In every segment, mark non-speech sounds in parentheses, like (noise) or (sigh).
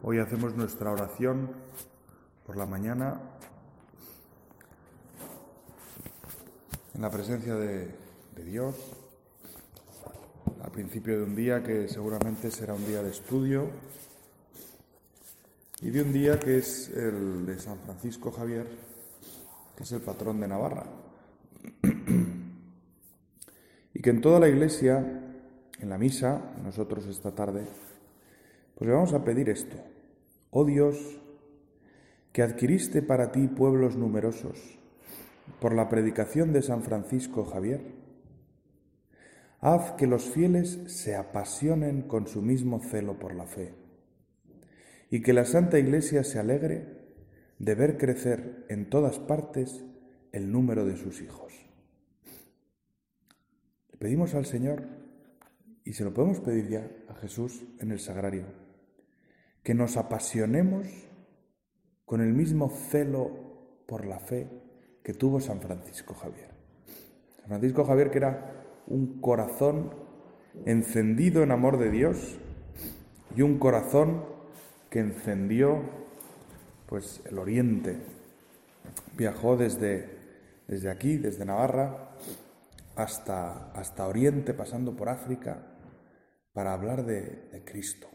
Hoy hacemos nuestra oración por la mañana en la presencia de, Dios, al principio de un día que seguramente será un día de estudio y de un día que es el de San Francisco Javier, que es el patrón de Navarra. (clears throat) y que en toda la iglesia, en la misa, nosotros esta tarde, pues le vamos a pedir esto. Oh Dios, que adquiriste para ti pueblos numerosos por la predicación de San Francisco Javier, haz que los fieles se apasionen con su mismo celo por la fe y que la Santa Iglesia se alegre de ver crecer en todas partes el número de sus hijos. Le pedimos al Señor, y se lo podemos pedir ya a Jesús en el sagrario, que nos apasionemos con el mismo celo por la fe que tuvo San Francisco Javier. San Francisco Javier que era un corazón encendido en amor de Dios y un corazón que encendió pues el oriente. Viajó desde, desde aquí, desde Navarra, hasta, hasta Oriente, pasando por África, para hablar de, de Cristo.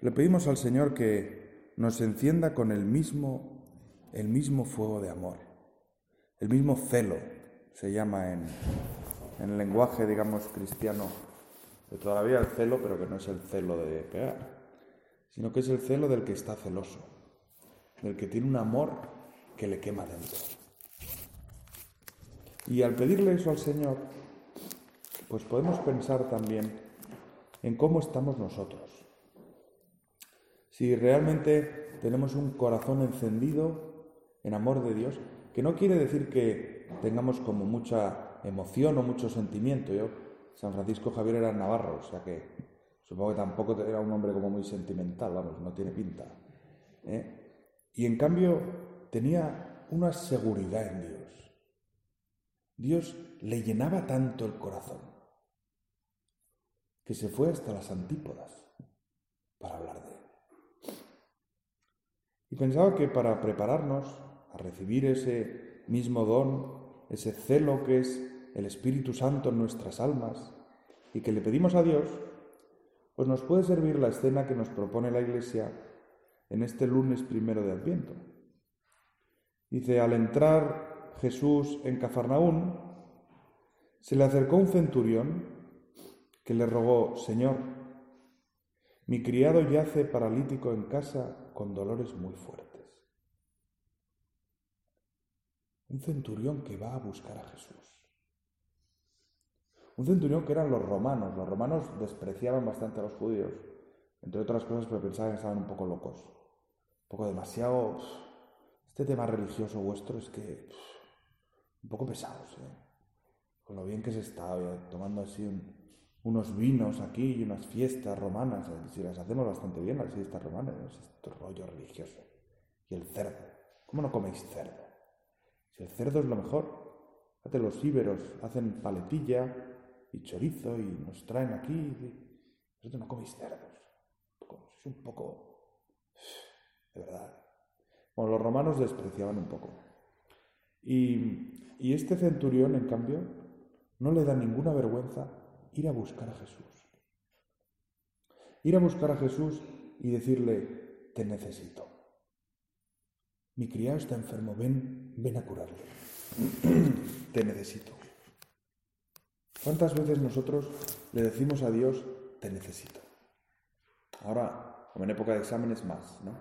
Le pedimos al Señor que nos encienda con el mismo, el mismo fuego de amor, el mismo celo, se llama en, el lenguaje, digamos, cristiano. De todavía el celo, pero que no es el celo de pegar, sino que es el celo del que está celoso, del que tiene un amor que le quema dentro. Y al pedirle eso al Señor, pues podemos pensar también en cómo estamos nosotros si realmente tenemos un corazón encendido en amor de Dios, que no quiere decir que tengamos como mucha emoción o mucho sentimiento. Yo, San Francisco Javier era navarro, o sea que supongo que tampoco era un hombre como muy sentimental, vamos, no tiene pinta. ¿eh? Y en cambio tenía una seguridad en Dios. Dios le llenaba tanto el corazón que se fue hasta las antípodas para hablar de él. Y pensaba que para prepararnos a recibir ese mismo don, ese celo que es el Espíritu Santo en nuestras almas, y que le pedimos a Dios, pues nos puede servir la escena que nos propone la Iglesia en este lunes primero de Adviento. Dice, al entrar Jesús en Cafarnaún, se le acercó un centurión que le rogó, Señor, mi criado yace paralítico en casa con dolores muy fuertes. Un centurión que va a buscar a Jesús. Un centurión que eran los romanos. Los romanos despreciaban bastante a los judíos, entre otras cosas porque pensaban que estaban un poco locos, un poco demasiado... Este tema religioso vuestro es que... un poco pesados, ¿eh? Con lo bien que se está tomando así un, unos vinos aquí y unas fiestas romanas, si las hacemos bastante bien, las fiestas romanas, este rollo religioso. Y el cerdo. ¿Cómo no coméis cerdo? Si el cerdo es lo mejor. Fíjate, los íberos hacen paletilla y chorizo y nos traen aquí. Vosotros no coméis cerdos. Es un poco... De verdad. Bueno, los romanos despreciaban un poco. Y, y este centurión, en cambio, no le da ninguna vergüenza ir a buscar a Jesús. Ir a buscar a Jesús y decirle, te necesito. Mi criado está enfermo, ven, ven a curarle. (clears throat) te necesito. ¿Cuántas veces nosotros le decimos a Dios, te necesito? Ahora, en época de exámenes, más, ¿no?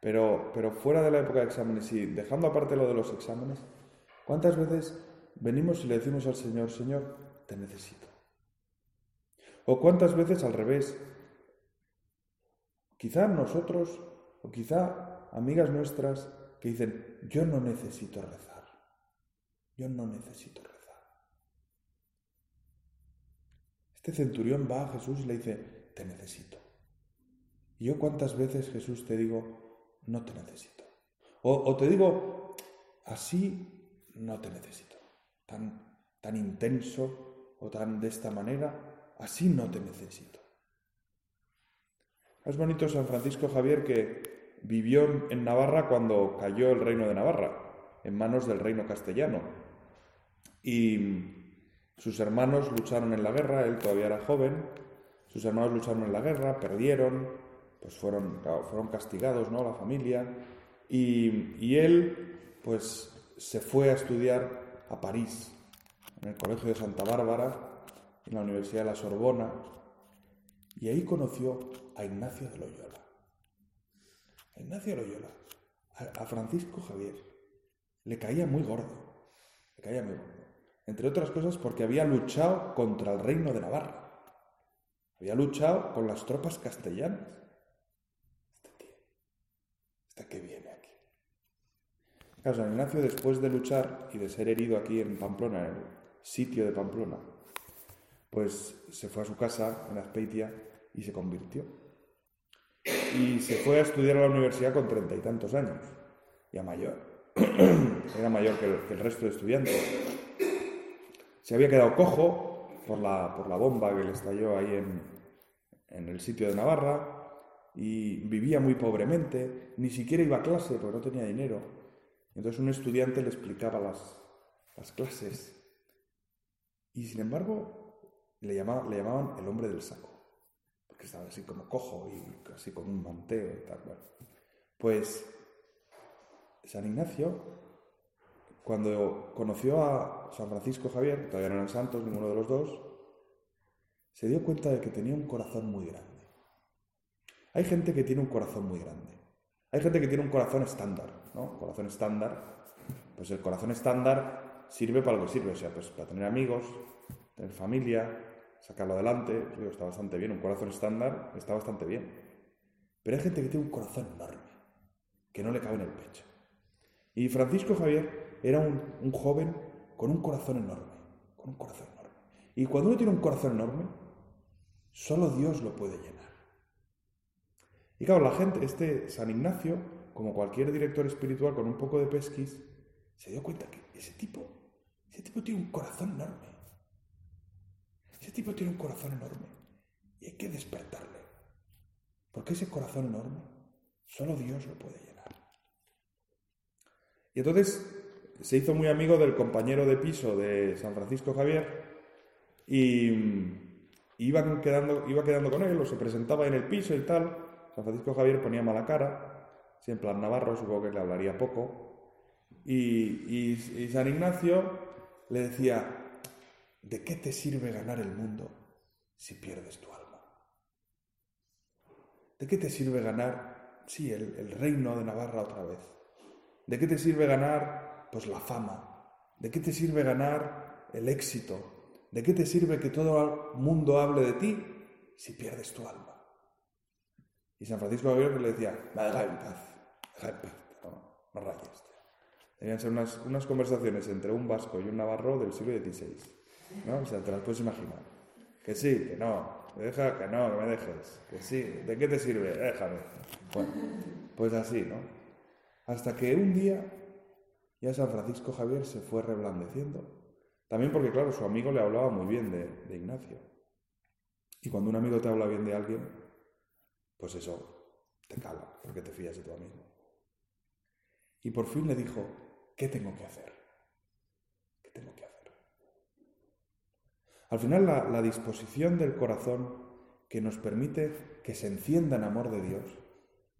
Pero, pero fuera de la época de exámenes y dejando aparte lo de los exámenes, ¿cuántas veces venimos y le decimos al Señor, Señor, te necesito? ¿O cuántas veces al revés? Quizá nosotros, o quizá amigas nuestras que dicen, yo no necesito rezar, yo no necesito rezar. Este centurión va a Jesús y le dice, te necesito. Y yo cuántas veces Jesús te digo, no te necesito. O, o te digo, así no te necesito. Tan, tan intenso o tan de esta manera, Así no te necesito. Es bonito San Francisco Javier que vivió en Navarra cuando cayó el reino de Navarra, en manos del reino castellano. Y sus hermanos lucharon en la guerra, él todavía era joven, sus hermanos lucharon en la guerra, perdieron, pues fueron, fueron castigados, ¿no? La familia. Y, y él, pues, se fue a estudiar a París, en el Colegio de Santa Bárbara, en la Universidad de la Sorbona, y ahí conoció a Ignacio de Loyola. A Ignacio de Loyola, a, Francisco Javier, le caía muy gordo, le caía muy gordo. Entre otras cosas porque había luchado contra el reino de Navarra. Había luchado con las tropas castellanas. Este tío, ¿hasta qué viene aquí? Claro, San Ignacio, después de luchar y de ser herido aquí en Pamplona, en el sitio de Pamplona, pues se fue a su casa en Azpeitia y se convirtió. Y se fue a estudiar a la universidad con treinta y tantos años, ya mayor. (clears throat) Era mayor que el, resto de estudiantes. Se había quedado cojo por la, por la bomba que le estalló ahí en, en el sitio de Navarra y vivía muy pobremente, ni siquiera iba a clase porque no tenía dinero. Entonces un estudiante le explicaba las, las clases y sin embargo le, llamaba, le llamaban el hombre del saco, porque estaba así como cojo y casi con un manteo y tal. pues San Ignacio, cuando conoció a San Francisco Javier, todavía no eran santos ninguno de los dos, se dio cuenta de que tenía un corazón muy grande. Hay gente que tiene un corazón muy grande. Hay gente que tiene un corazón estándar, ¿no? Corazón estándar. Pues el corazón estándar sirve para lo que sirve, o sea, pues para tener amigos, tener familia, sacarlo adelante, está bastante bien, un corazón estándar está bastante bien. Pero hay gente que tiene un corazón enorme, que no le cabe en el pecho. Y Francisco Javier era un, un joven con un corazón enorme, con un corazón enorme. Y cuando uno tiene un corazón enorme, solo Dios lo puede llenar. Y claro, la gente, este San Ignacio, como cualquier director espiritual con un poco de pesquis, se dio cuenta que ese tipo, ese tipo tiene un corazón enorme. Ese tipo tiene un corazón enorme. Y hay que despertarle. Porque ese corazón enorme, solo Dios lo puede llenar. Y entonces se hizo muy amigo del compañero de piso de San Francisco Javier y, iba, quedando, iba quedando con él o se presentaba en el piso y tal. San Francisco Javier ponía mala cara, siempre al navarro, supongo que le hablaría poco, y, San Ignacio le decía, ¿de qué te sirve ganar el mundo si pierdes tu alma? ¿De qué te sirve ganar, sí, el, reino de Navarra otra vez? ¿De qué te sirve ganar, pues, la fama? ¿De qué te sirve ganar el éxito? ¿De qué te sirve que todo el mundo hable de ti si pierdes tu alma? Y San Francisco Javier le decía, deja en paz, paz, no, no rayes. Debían ser unas, unas, conversaciones entre un vasco y un navarro del siglo XVI. ¿No? O sea, te las puedes imaginar. Que sí, que no, deja, que no, que me dejes, que sí, ¿de qué te sirve? Déjame. Bueno, pues así, ¿no? Hasta que un día ya San Francisco Javier se fue reblandeciendo. También porque, claro, su amigo le hablaba muy bien de, de Ignacio. Y cuando un amigo te habla bien de alguien, pues eso te cala, porque te fías de tu amigo. Y por fin le dijo, ¿qué tengo que hacer? ¿Qué tengo que hacer? Al final la, disposición del corazón que nos permite que se encienda en amor de Dios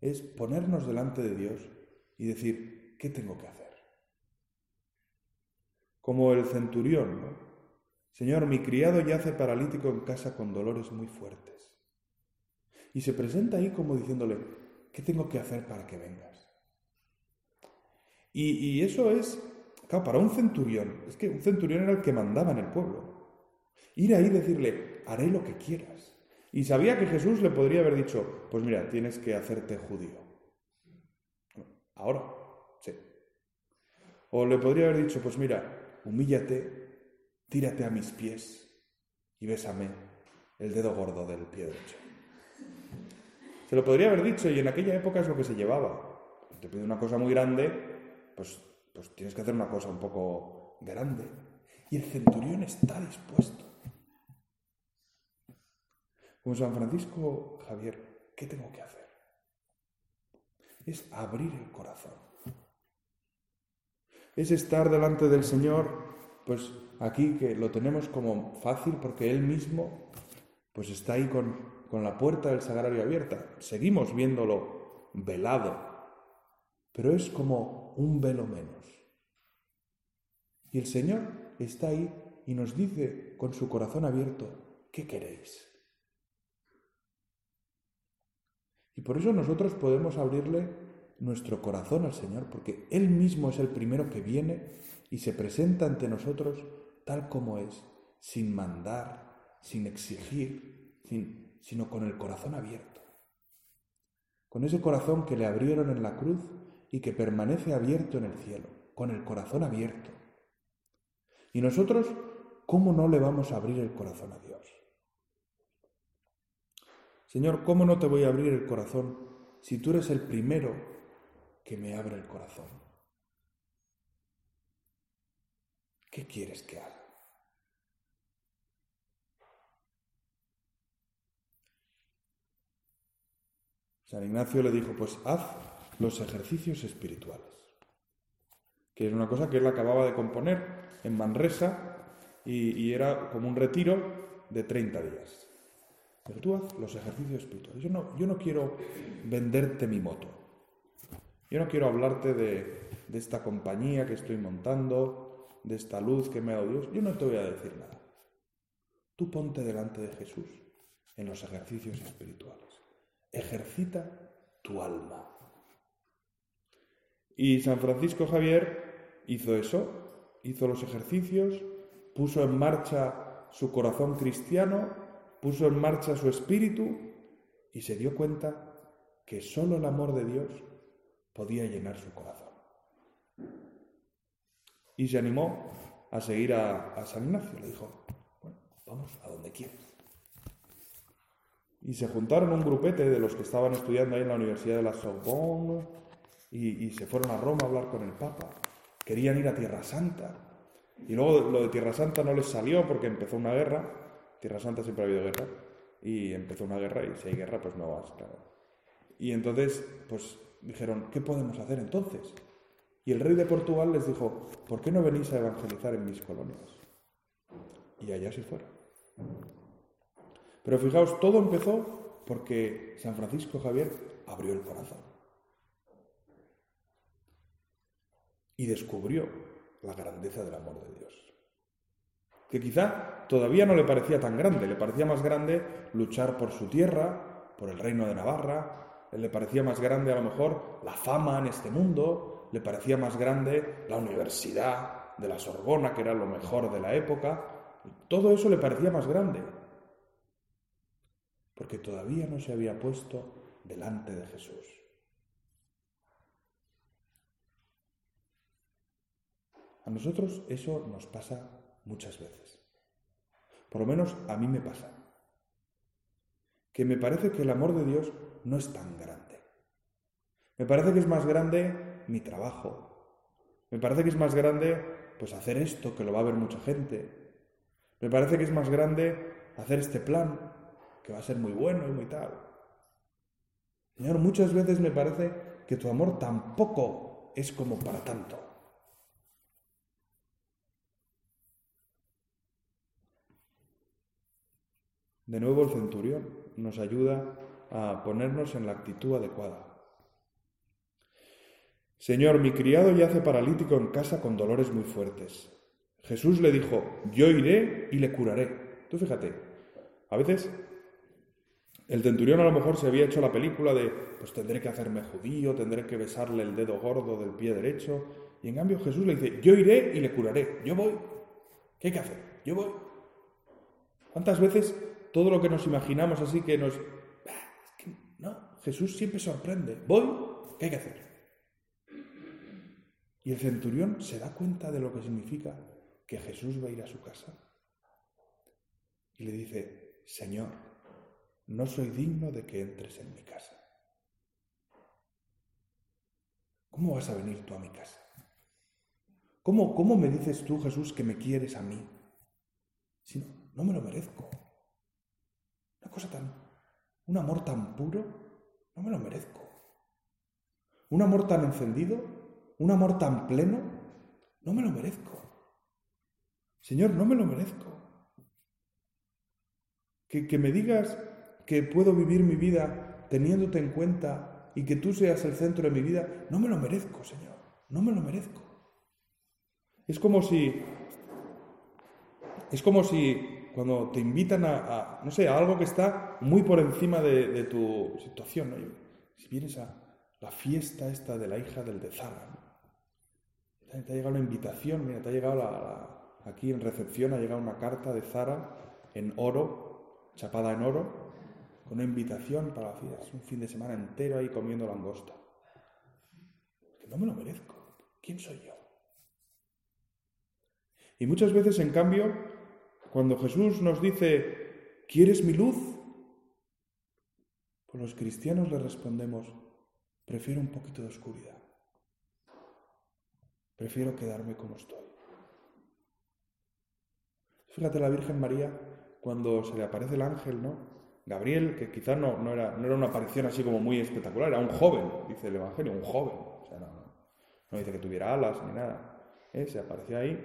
es ponernos delante de Dios y decir, ¿qué tengo que hacer? Como el centurión, ¿no? Señor, mi criado yace paralítico en casa con dolores muy fuertes. Y se presenta ahí como diciéndole, ¿qué tengo que hacer para que vengas? Y, eso es, claro, para un centurión, es que un centurión era el que mandaba en el pueblo. Ir ahí y decirle, haré lo que quieras. Y sabía que Jesús le podría haber dicho, pues mira, tienes que hacerte judío. Ahora, sí. O le podría haber dicho, pues mira, humíllate, tírate a mis pies y bésame el dedo gordo del pie derecho. Se lo podría haber dicho y en aquella época es lo que se llevaba. Te pide una cosa muy grande, pues, pues tienes que hacer una cosa un poco grande. Y el centurión está dispuesto. Como San Francisco Javier, ¿qué tengo que hacer? Es abrir el corazón. Es estar delante del Señor, pues aquí que lo tenemos como fácil porque Él mismo pues está ahí con, con la puerta del sagrario abierta. Seguimos viéndolo velado, pero es como un velo menos. Y el Señor está ahí y nos dice con su corazón abierto, ¿qué queréis? Y por eso nosotros podemos abrirle nuestro corazón al Señor, porque Él mismo es el primero que viene y se presenta ante nosotros tal como es, sin mandar, sin exigir, sin, sino con el corazón abierto. Con ese corazón que le abrieron en la cruz y que permanece abierto en el cielo, con el corazón abierto. Y nosotros, ¿cómo no le vamos a abrir el corazón a Dios? Señor, ¿cómo no te voy a abrir el corazón si tú eres el primero que me abre el corazón? ¿Qué quieres que haga? San Ignacio le dijo, pues haz los ejercicios espirituales, que es una cosa que él acababa de componer en Manresa y, era como un retiro de 30 días. Pero tú haz los ejercicios espirituales. Yo no, yo no quiero venderte mi moto. Yo no quiero hablarte de, de esta compañía que estoy montando, de esta luz que me ha dado Dios. Yo no te voy a decir nada. Tú ponte delante de Jesús en los ejercicios espirituales. Ejercita tu alma. Y San Francisco Javier hizo eso, hizo los ejercicios, puso en marcha su corazón cristiano, puso en marcha su espíritu y se dio cuenta que sólo el amor de Dios podía llenar su corazón. Y se animó a seguir a, San Ignacio. Le dijo, bueno, vamos a donde quieras. Y se juntaron un grupete de los que estaban estudiando ahí en la Universidad de la Sorbonne y, y se fueron a Roma a hablar con el Papa querían ir a Tierra Santa. Y luego lo de Tierra Santa no les salió porque empezó una guerra. Tierra Santa siempre ha habido guerra. Y empezó una guerra y si hay guerra pues no vas, claro. Y entonces pues dijeron, ¿qué podemos hacer entonces? Y el rey de Portugal les dijo, ¿por qué no venís a evangelizar en mis colonias? Y allá se fueron. Pero fijaos, todo empezó porque San Francisco Javier abrió el corazón. Y descubrió la grandeza del amor de Dios. Que quizá todavía no le parecía tan grande, le parecía más grande luchar por su tierra, por el reino de Navarra, le parecía más grande a lo mejor la fama en este mundo, le parecía más grande la universidad de la Sorbona, que era lo mejor de la época, todo eso le parecía más grande, porque todavía no se había puesto delante de Jesús. A nosotros eso nos pasa muchas veces. Por lo menos a mí me pasa. Que me parece que el amor de Dios no es tan grande. Me parece que es más grande mi trabajo. Me parece que es más grande pues hacer esto que lo va a ver mucha gente. Me parece que es más grande hacer este plan que va a ser muy bueno y muy tal. Señor, muchas veces me parece que tu amor tampoco es como para tanto. De nuevo el centurión nos ayuda a ponernos en la actitud adecuada. Señor, mi criado yace paralítico en casa con dolores muy fuertes. Jesús le dijo, yo iré y le curaré. Tú fíjate, a veces el centurión a lo mejor se había hecho la película de, pues tendré que hacerme judío, tendré que besarle el dedo gordo del pie derecho, y en cambio Jesús le dice, yo iré y le curaré, yo voy. ¿Qué hay que hacer? Yo voy. ¿Cuántas veces todo lo que nos imaginamos así que nos... no, Jesús siempre sorprende. Voy, ¿qué hay que hacer? Y el centurión se da cuenta de lo que significa que Jesús va a ir a su casa. Y le dice, Señor, no soy digno de que entres en mi casa. ¿Cómo vas a venir tú a mi casa? ¿Cómo, cómo me dices tú, Jesús, que me quieres a mí? Si no me lo merezco cosa tan, un amor tan puro No me lo merezco. Un amor tan encendido, un amor tan pleno, no me lo merezco. Señor, no me lo merezco. Que, que me digas que puedo vivir mi vida teniéndote en cuenta y que tú seas el centro de mi vida, no me lo merezco, Señor. No me lo merezco. Es como si. Es como si cuando te invitan a, no sé, algo que está muy por encima de, tu situación. ¿no? Si vienes a la fiesta esta de la hija del de Zara, te ha llegado una invitación, mira, te ha llegado aquí en recepción, ha llegado una carta de Zara en oro, chapada en oro, con una invitación para la fiesta. Es un fin de semana entero ahí comiendo langosta. Que no me lo merezco. ¿Quién soy yo? Y muchas veces, en cambio, cuando Jesús nos dice, ¿quieres mi luz? Pues los cristianos le respondemos, prefiero un poquito de oscuridad. Prefiero quedarme como estoy. Fíjate la Virgen María cuando se le aparece el ángel, ¿no? Gabriel, que quizás no, no, era, no era una aparición así como muy espectacular, era un joven, dice el Evangelio, un joven. O sea, no, dice que tuviera alas ni nada. Se apareció ahí,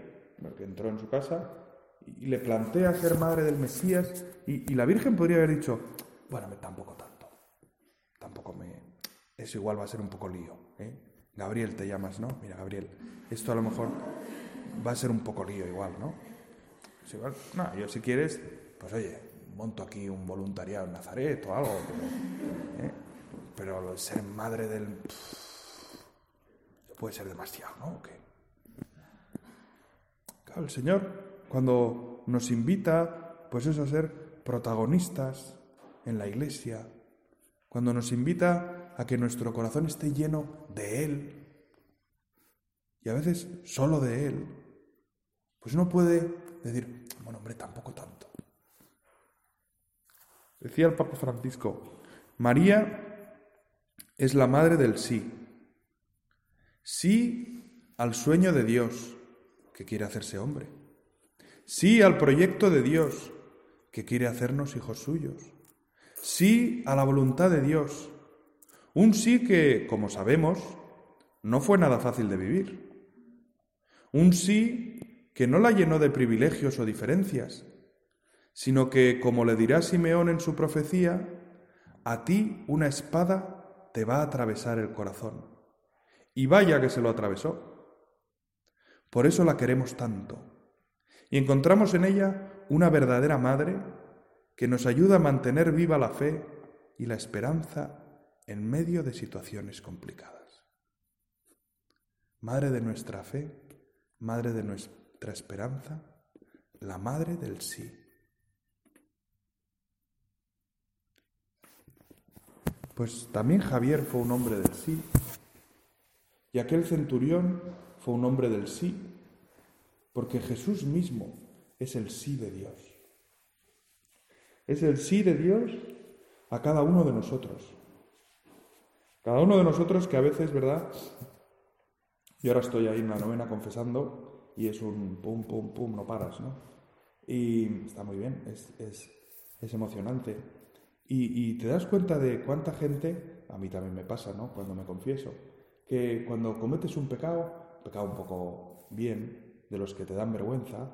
que entró en su casa y le plantea ser madre del Mesías y, la Virgen podría haber dicho, bueno, tampoco tanto, tampoco me... Eso igual va a ser un poco lío. ¿eh? Gabriel te llamas, ¿no? Mira, Gabriel, esto a lo mejor va a ser un poco lío igual, ¿no? no, yo si quieres, pues oye, monto aquí un voluntariado en Nazaret o algo, pero, ¿eh? ser madre del puede ser demasiado, ¿no? Claro, el Señor, cuando nos invita, pues eso, a ser protagonistas en la iglesia, cuando nos invita a que nuestro corazón esté lleno de Él, y a veces solo de Él, pues uno puede decir, bueno, hombre, tampoco tanto. Decía el Papa Francisco, María es la madre del sí. Sí al sueño de Dios, que quiere hacerse hombre. Sí al proyecto de Dios, que quiere hacernos hijos suyos. Sí a la voluntad de Dios. Un sí que, como sabemos, no fue nada fácil de vivir. Un sí que no la llenó de privilegios o diferencias, sino que, como le dirá Simeón en su profecía, a ti una espada te va a atravesar el corazón. Y vaya que se lo atravesó. Por eso la queremos tanto. Y encontramos en ella una verdadera madre que nos ayuda a mantener viva la fe y la esperanza en medio de situaciones complicadas. Madre de nuestra fe, madre de nuestra esperanza, la madre del sí. Pues también Javier fue un hombre del sí. Y aquel centurión fue un hombre del sí, porque Jesús mismo es el sí de Dios. Es el sí de Dios a cada uno de nosotros. Cada uno de nosotros que a veces, ¿verdad? Yo ahora estoy ahí en la novena confesando y es un pum, pum, pum, no paras, ¿no? Y está muy bien, es, es emocionante. Y, te das cuenta de cuánta gente, a mí también me pasa, ¿no? Cuando me confieso, que cuando cometes un pecado, pecado un poco bien, de los que te dan vergüenza,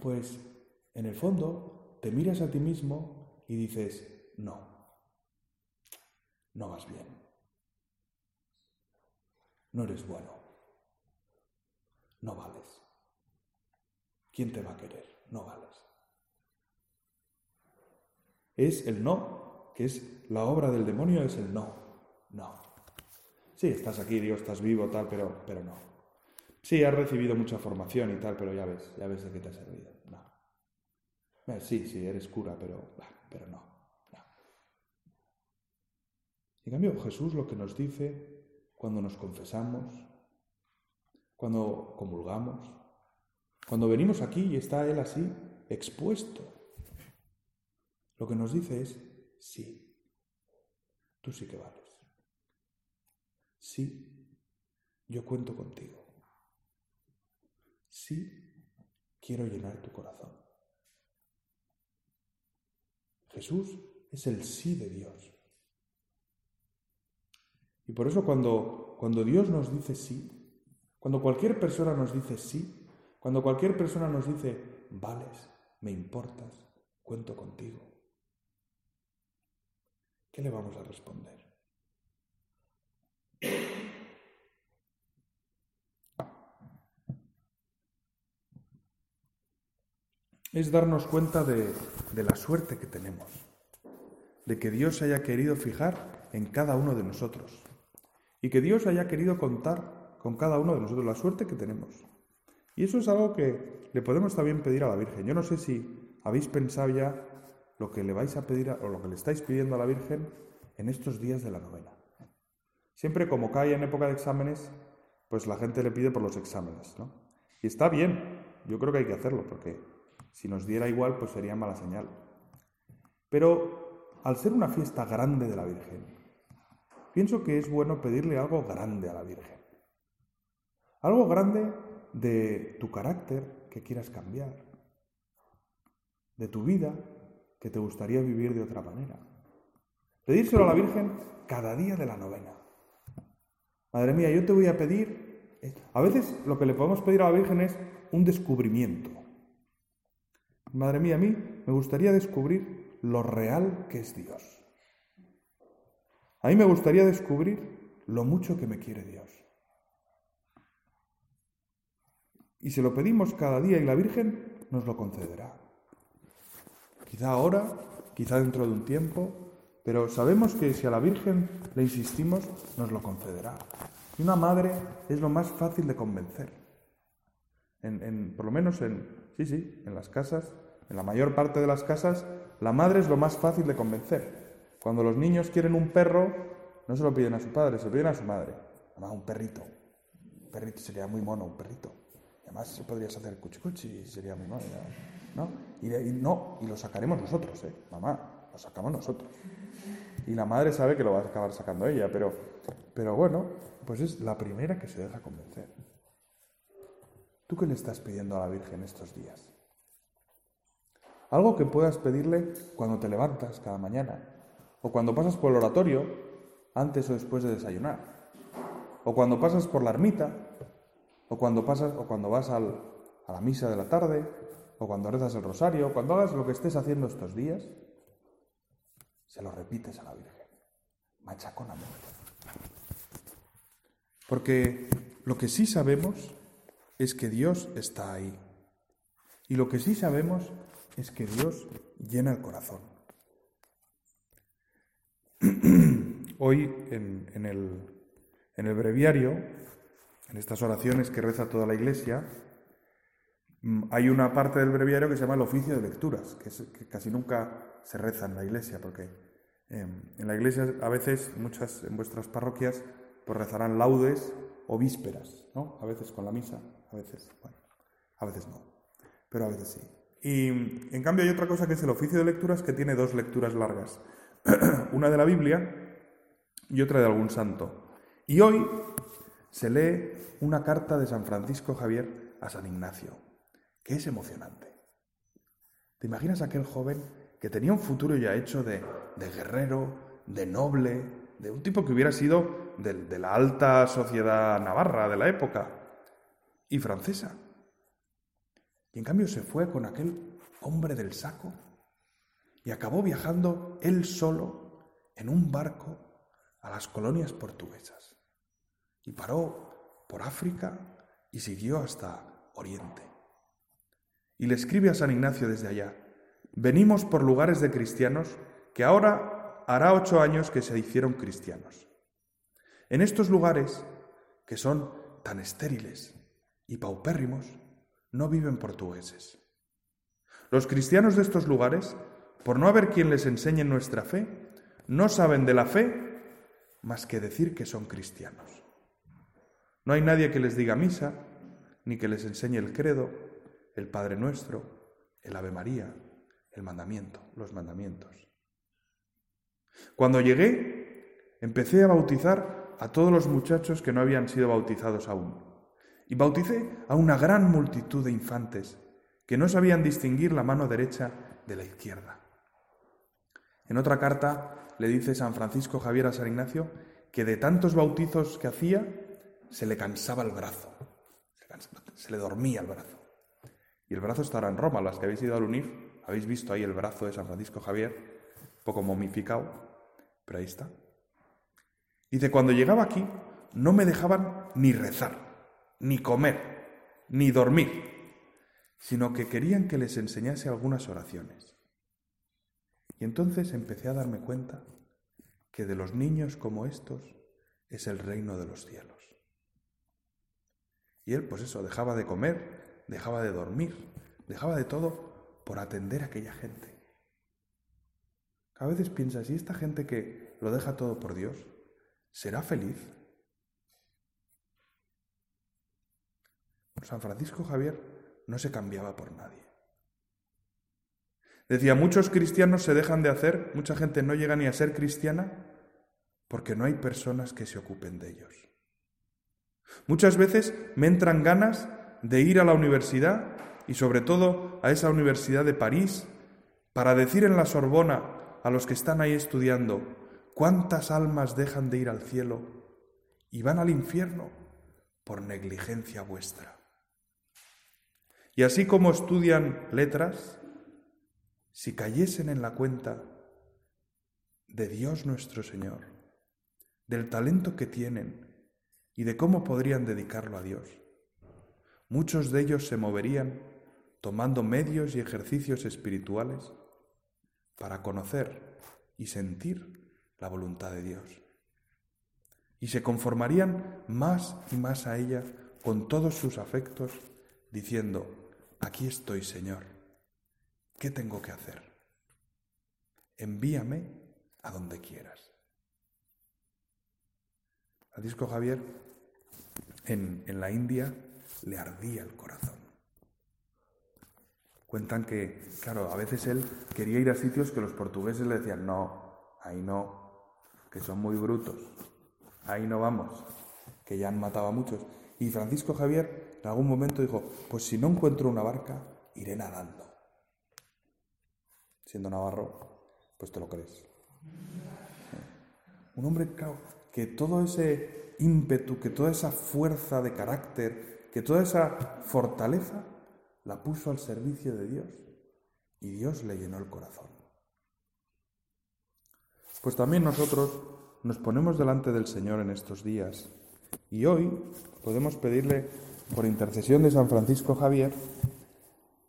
pues en el fondo te miras a ti mismo y dices, no, no vas bien, no eres bueno, no vales. ¿Quién te va a querer? No vales es el no, que es la obra del demonio, es el no, no. Sí, estás aquí, Dios, estás vivo, tal, pero, pero no. Sí, has recibido mucha formación y tal, pero ya ves, ya ves de qué te ha servido. No. Eh, sí, sí, eres cura, pero, pero no, no. En cambio, Jesús lo que nos dice cuando nos confesamos, cuando comulgamos, cuando venimos aquí y está Él así, expuesto lo que nos dice es, sí, tú sí que vales. Sí, yo cuento contigo. Sí, quiero llenar tu corazón. Jesús es el sí de Dios. Y por eso cuando, cuando Dios nos dice sí, cuando cualquier persona nos dice sí, cuando cualquier persona nos dice, vales, me importas, cuento contigo, ¿qué le vamos a responder? Es darnos cuenta de, la suerte que tenemos, de que Dios haya querido fijar en cada uno de nosotros y que Dios haya querido contar con cada uno de nosotros la suerte que tenemos. Y eso es algo que le podemos también pedir a la Virgen. Yo no sé si habéis pensado ya lo que le vais a pedir o lo que le estáis pidiendo a la Virgen en estos días de la novena. Siempre como cae en época de exámenes, pues la gente le pide por los exámenes, ¿no? Y está bien, yo creo que hay que hacerlo, porque si nos diera igual, pues sería mala señal. Pero al ser una fiesta grande de la Virgen, pienso que es bueno pedirle algo grande a la Virgen. Algo grande de tu carácter que quieras cambiar, de tu vida que te gustaría vivir de otra manera. Pedírselo a la Virgen cada día de la novena. Madre mía, yo te voy a pedir, a veces lo que le podemos pedir a la Virgen es un descubrimiento. Madre mía, a mí me gustaría descubrir lo real que es Dios. A mí me gustaría descubrir lo mucho que me quiere Dios. Y se lo pedimos cada día y la Virgen nos lo concederá. Quizá ahora, quizá dentro de un tiempo, pero sabemos que si a la Virgen le insistimos, nos lo concederá. Y una madre es lo más fácil de convencer. En, por lo menos en, sí, sí, en las casas, en la mayor parte de las casas, la madre es lo más fácil de convencer. Cuando los niños quieren un perro, no se lo piden a su padre, se lo piden a su madre. Además, un perrito. Un perrito sería muy mono, un perrito. Además, podrías hacer cuchicuchi y sería muy mal, ¿no? Y, no, y lo sacaremos nosotros, ¿eh? Mamá, lo sacamos nosotros. Y la madre sabe que lo va a acabar sacando ella, pero, pero bueno, pues es la primera que se deja convencer. ¿Tú qué le estás pidiendo a la Virgen estos días? Algo que puedas pedirle cuando te levantas cada mañana, o cuando pasas por el oratorio, antes o después de desayunar, o cuando pasas por la ermita, o cuando pasas o cuando vas a la misa de la tarde, o cuando rezas el rosario, cuando hagas lo que estés haciendo estos días, se lo repites a la Virgen, machaconamente. Porque lo que sí sabemos es que Dios está ahí. Y lo que sí sabemos es que Dios llena el corazón. (clears throat) Hoy en, el, en el breviario en estas oraciones que reza toda la Iglesia, mm, hay una parte del breviario que se llama el oficio de lecturas, que, casi nunca se reza en la Iglesia, porque em, en la Iglesia a veces, muchas en vuestras parroquias, pues rezarán laudes o vísperas, ¿no? A veces con la misa, a veces, bueno, a veces no, pero a veces sí. Y en cambio hay otra cosa que es el oficio de lecturas que tiene dos lecturas largas, (clears throat) una de la Biblia y otra de algún santo. Y hoy se lee una carta de San Francisco Javier a San Ignacio, que es emocionante. ¿Te imaginas aquel joven que tenía un futuro ya hecho de, guerrero, de noble, de un tipo que hubiera sido de, la alta sociedad navarra de la época y francesa? Y en cambio se fue con aquel hombre del saco y acabó viajando él solo en un barco a las colonias portuguesas y paró por África y siguió hasta Oriente. Y le escribe a San Ignacio desde allá, venimos por lugares de cristianos que ahora hará ocho años que se hicieron cristianos. En estos lugares, que son tan estériles y paupérrimos, no viven portugueses. Los cristianos de estos lugares, por no haber quien les enseñe nuestra fe, no saben de la fe más que decir que son cristianos. No hay nadie que les diga misa, ni que les enseñe el credo, el Padre Nuestro, el Ave María, el mandamiento, los mandamientos. Cuando llegué, empecé a bautizar a todos los muchachos que no habían sido bautizados aún. Y bauticé a una gran multitud de infantes que no sabían distinguir la mano derecha de la izquierda. En otra carta le dice San Francisco Javier a San Ignacio que de tantos bautizos que hacía se le cansaba el brazo, se, le dormía el brazo. Y el brazo estará en Roma, las que habéis ido al UNIF, habéis visto ahí el brazo de San Francisco Javier, un poco momificado, pero ahí está. Dice, cuando llegaba aquí, no me dejaban ni rezar, ni comer, ni dormir, sino que querían que les enseñase algunas oraciones. Y entonces empecé a darme cuenta que de los niños como estos es el reino de los cielos. Y él, pues eso, dejaba de comer, dejaba de dormir, dejaba de todo por atender a aquella gente. A veces piensas, ¿y esta gente que lo deja todo por Dios, será feliz? San Francisco Javier no se cambiaba por nadie. Decía, muchos cristianos se dejan de hacer, mucha gente no llega ni a ser cristiana porque no hay personas que se ocupen de ellos. Muchas veces me entran ganas de ir a la universidad y sobre todo a esa universidad de París para decir en la Sorbona a los que están ahí estudiando cuántas almas dejan de ir al cielo y van al infierno por negligencia vuestra. Y así como estudian letras, si cayesen en la cuenta de Dios nuestro Señor, del talento que tienen y de cómo podrían dedicarlo a Dios, muchos de ellos se moverían tomando medios y ejercicios espirituales para conocer y sentir la voluntad de Dios. Y se conformarían más y más a ella con todos sus afectos, diciendo, aquí estoy, Señor ¿Qué tengo que hacer? Envíame a donde quieras. Francisco Javier en, en la India le ardía el corazón. Cuentan que, claro, a veces él quería ir a sitios que los portugueses le decían, no, ahí no, que son muy brutos, ahí no vamos, que ya han matado a muchos. Y Francisco Javier en algún momento dijo, pues si no encuentro una barca, iré nadando siendo navarro, pues te lo crees. Un hombre, que todo ese ímpetu, que toda esa fuerza de carácter, que toda esa fortaleza la puso al servicio de Dios y Dios le llenó el corazón. Pues también nosotros nos ponemos delante del Señor en estos días y hoy podemos pedirle por intercesión de San Francisco Javier,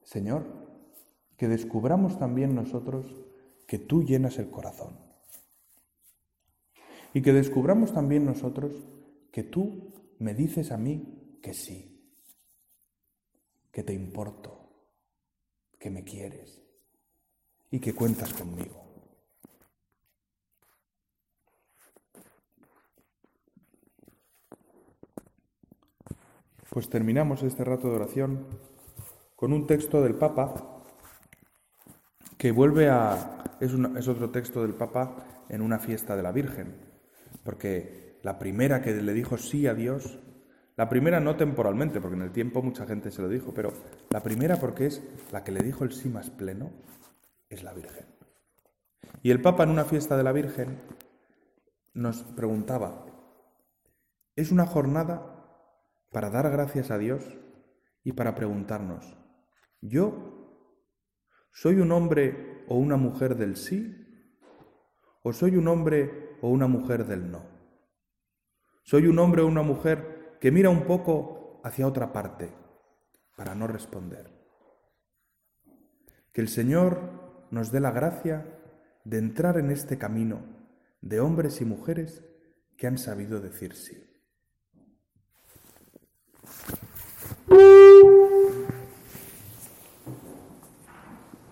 Señor, que descubramos también nosotros que tú llenas el corazón. Y que descubramos también nosotros que tú me dices a mí que sí, que te importo, que me quieres y que cuentas conmigo. Pues terminamos este rato de oración con un texto del Papa que vuelve a... Es, es otro texto del Papa en una fiesta de la Virgen, porque la primera que le dijo sí a Dios, la primera no temporalmente, porque en el tiempo mucha gente se lo dijo, pero la primera porque es la que le dijo el sí más pleno, es la Virgen. Y el Papa en una fiesta de la Virgen nos preguntaba, es una jornada para dar gracias a Dios y para preguntarnos, ¿yo ¿Soy un hombre o una mujer del sí? ¿O soy un hombre o una mujer del no? ¿Soy un hombre o una mujer que mira un poco hacia otra parte para no responder? Que el Señor nos dé la gracia de entrar en este camino de hombres y mujeres que han sabido decir sí. Woo!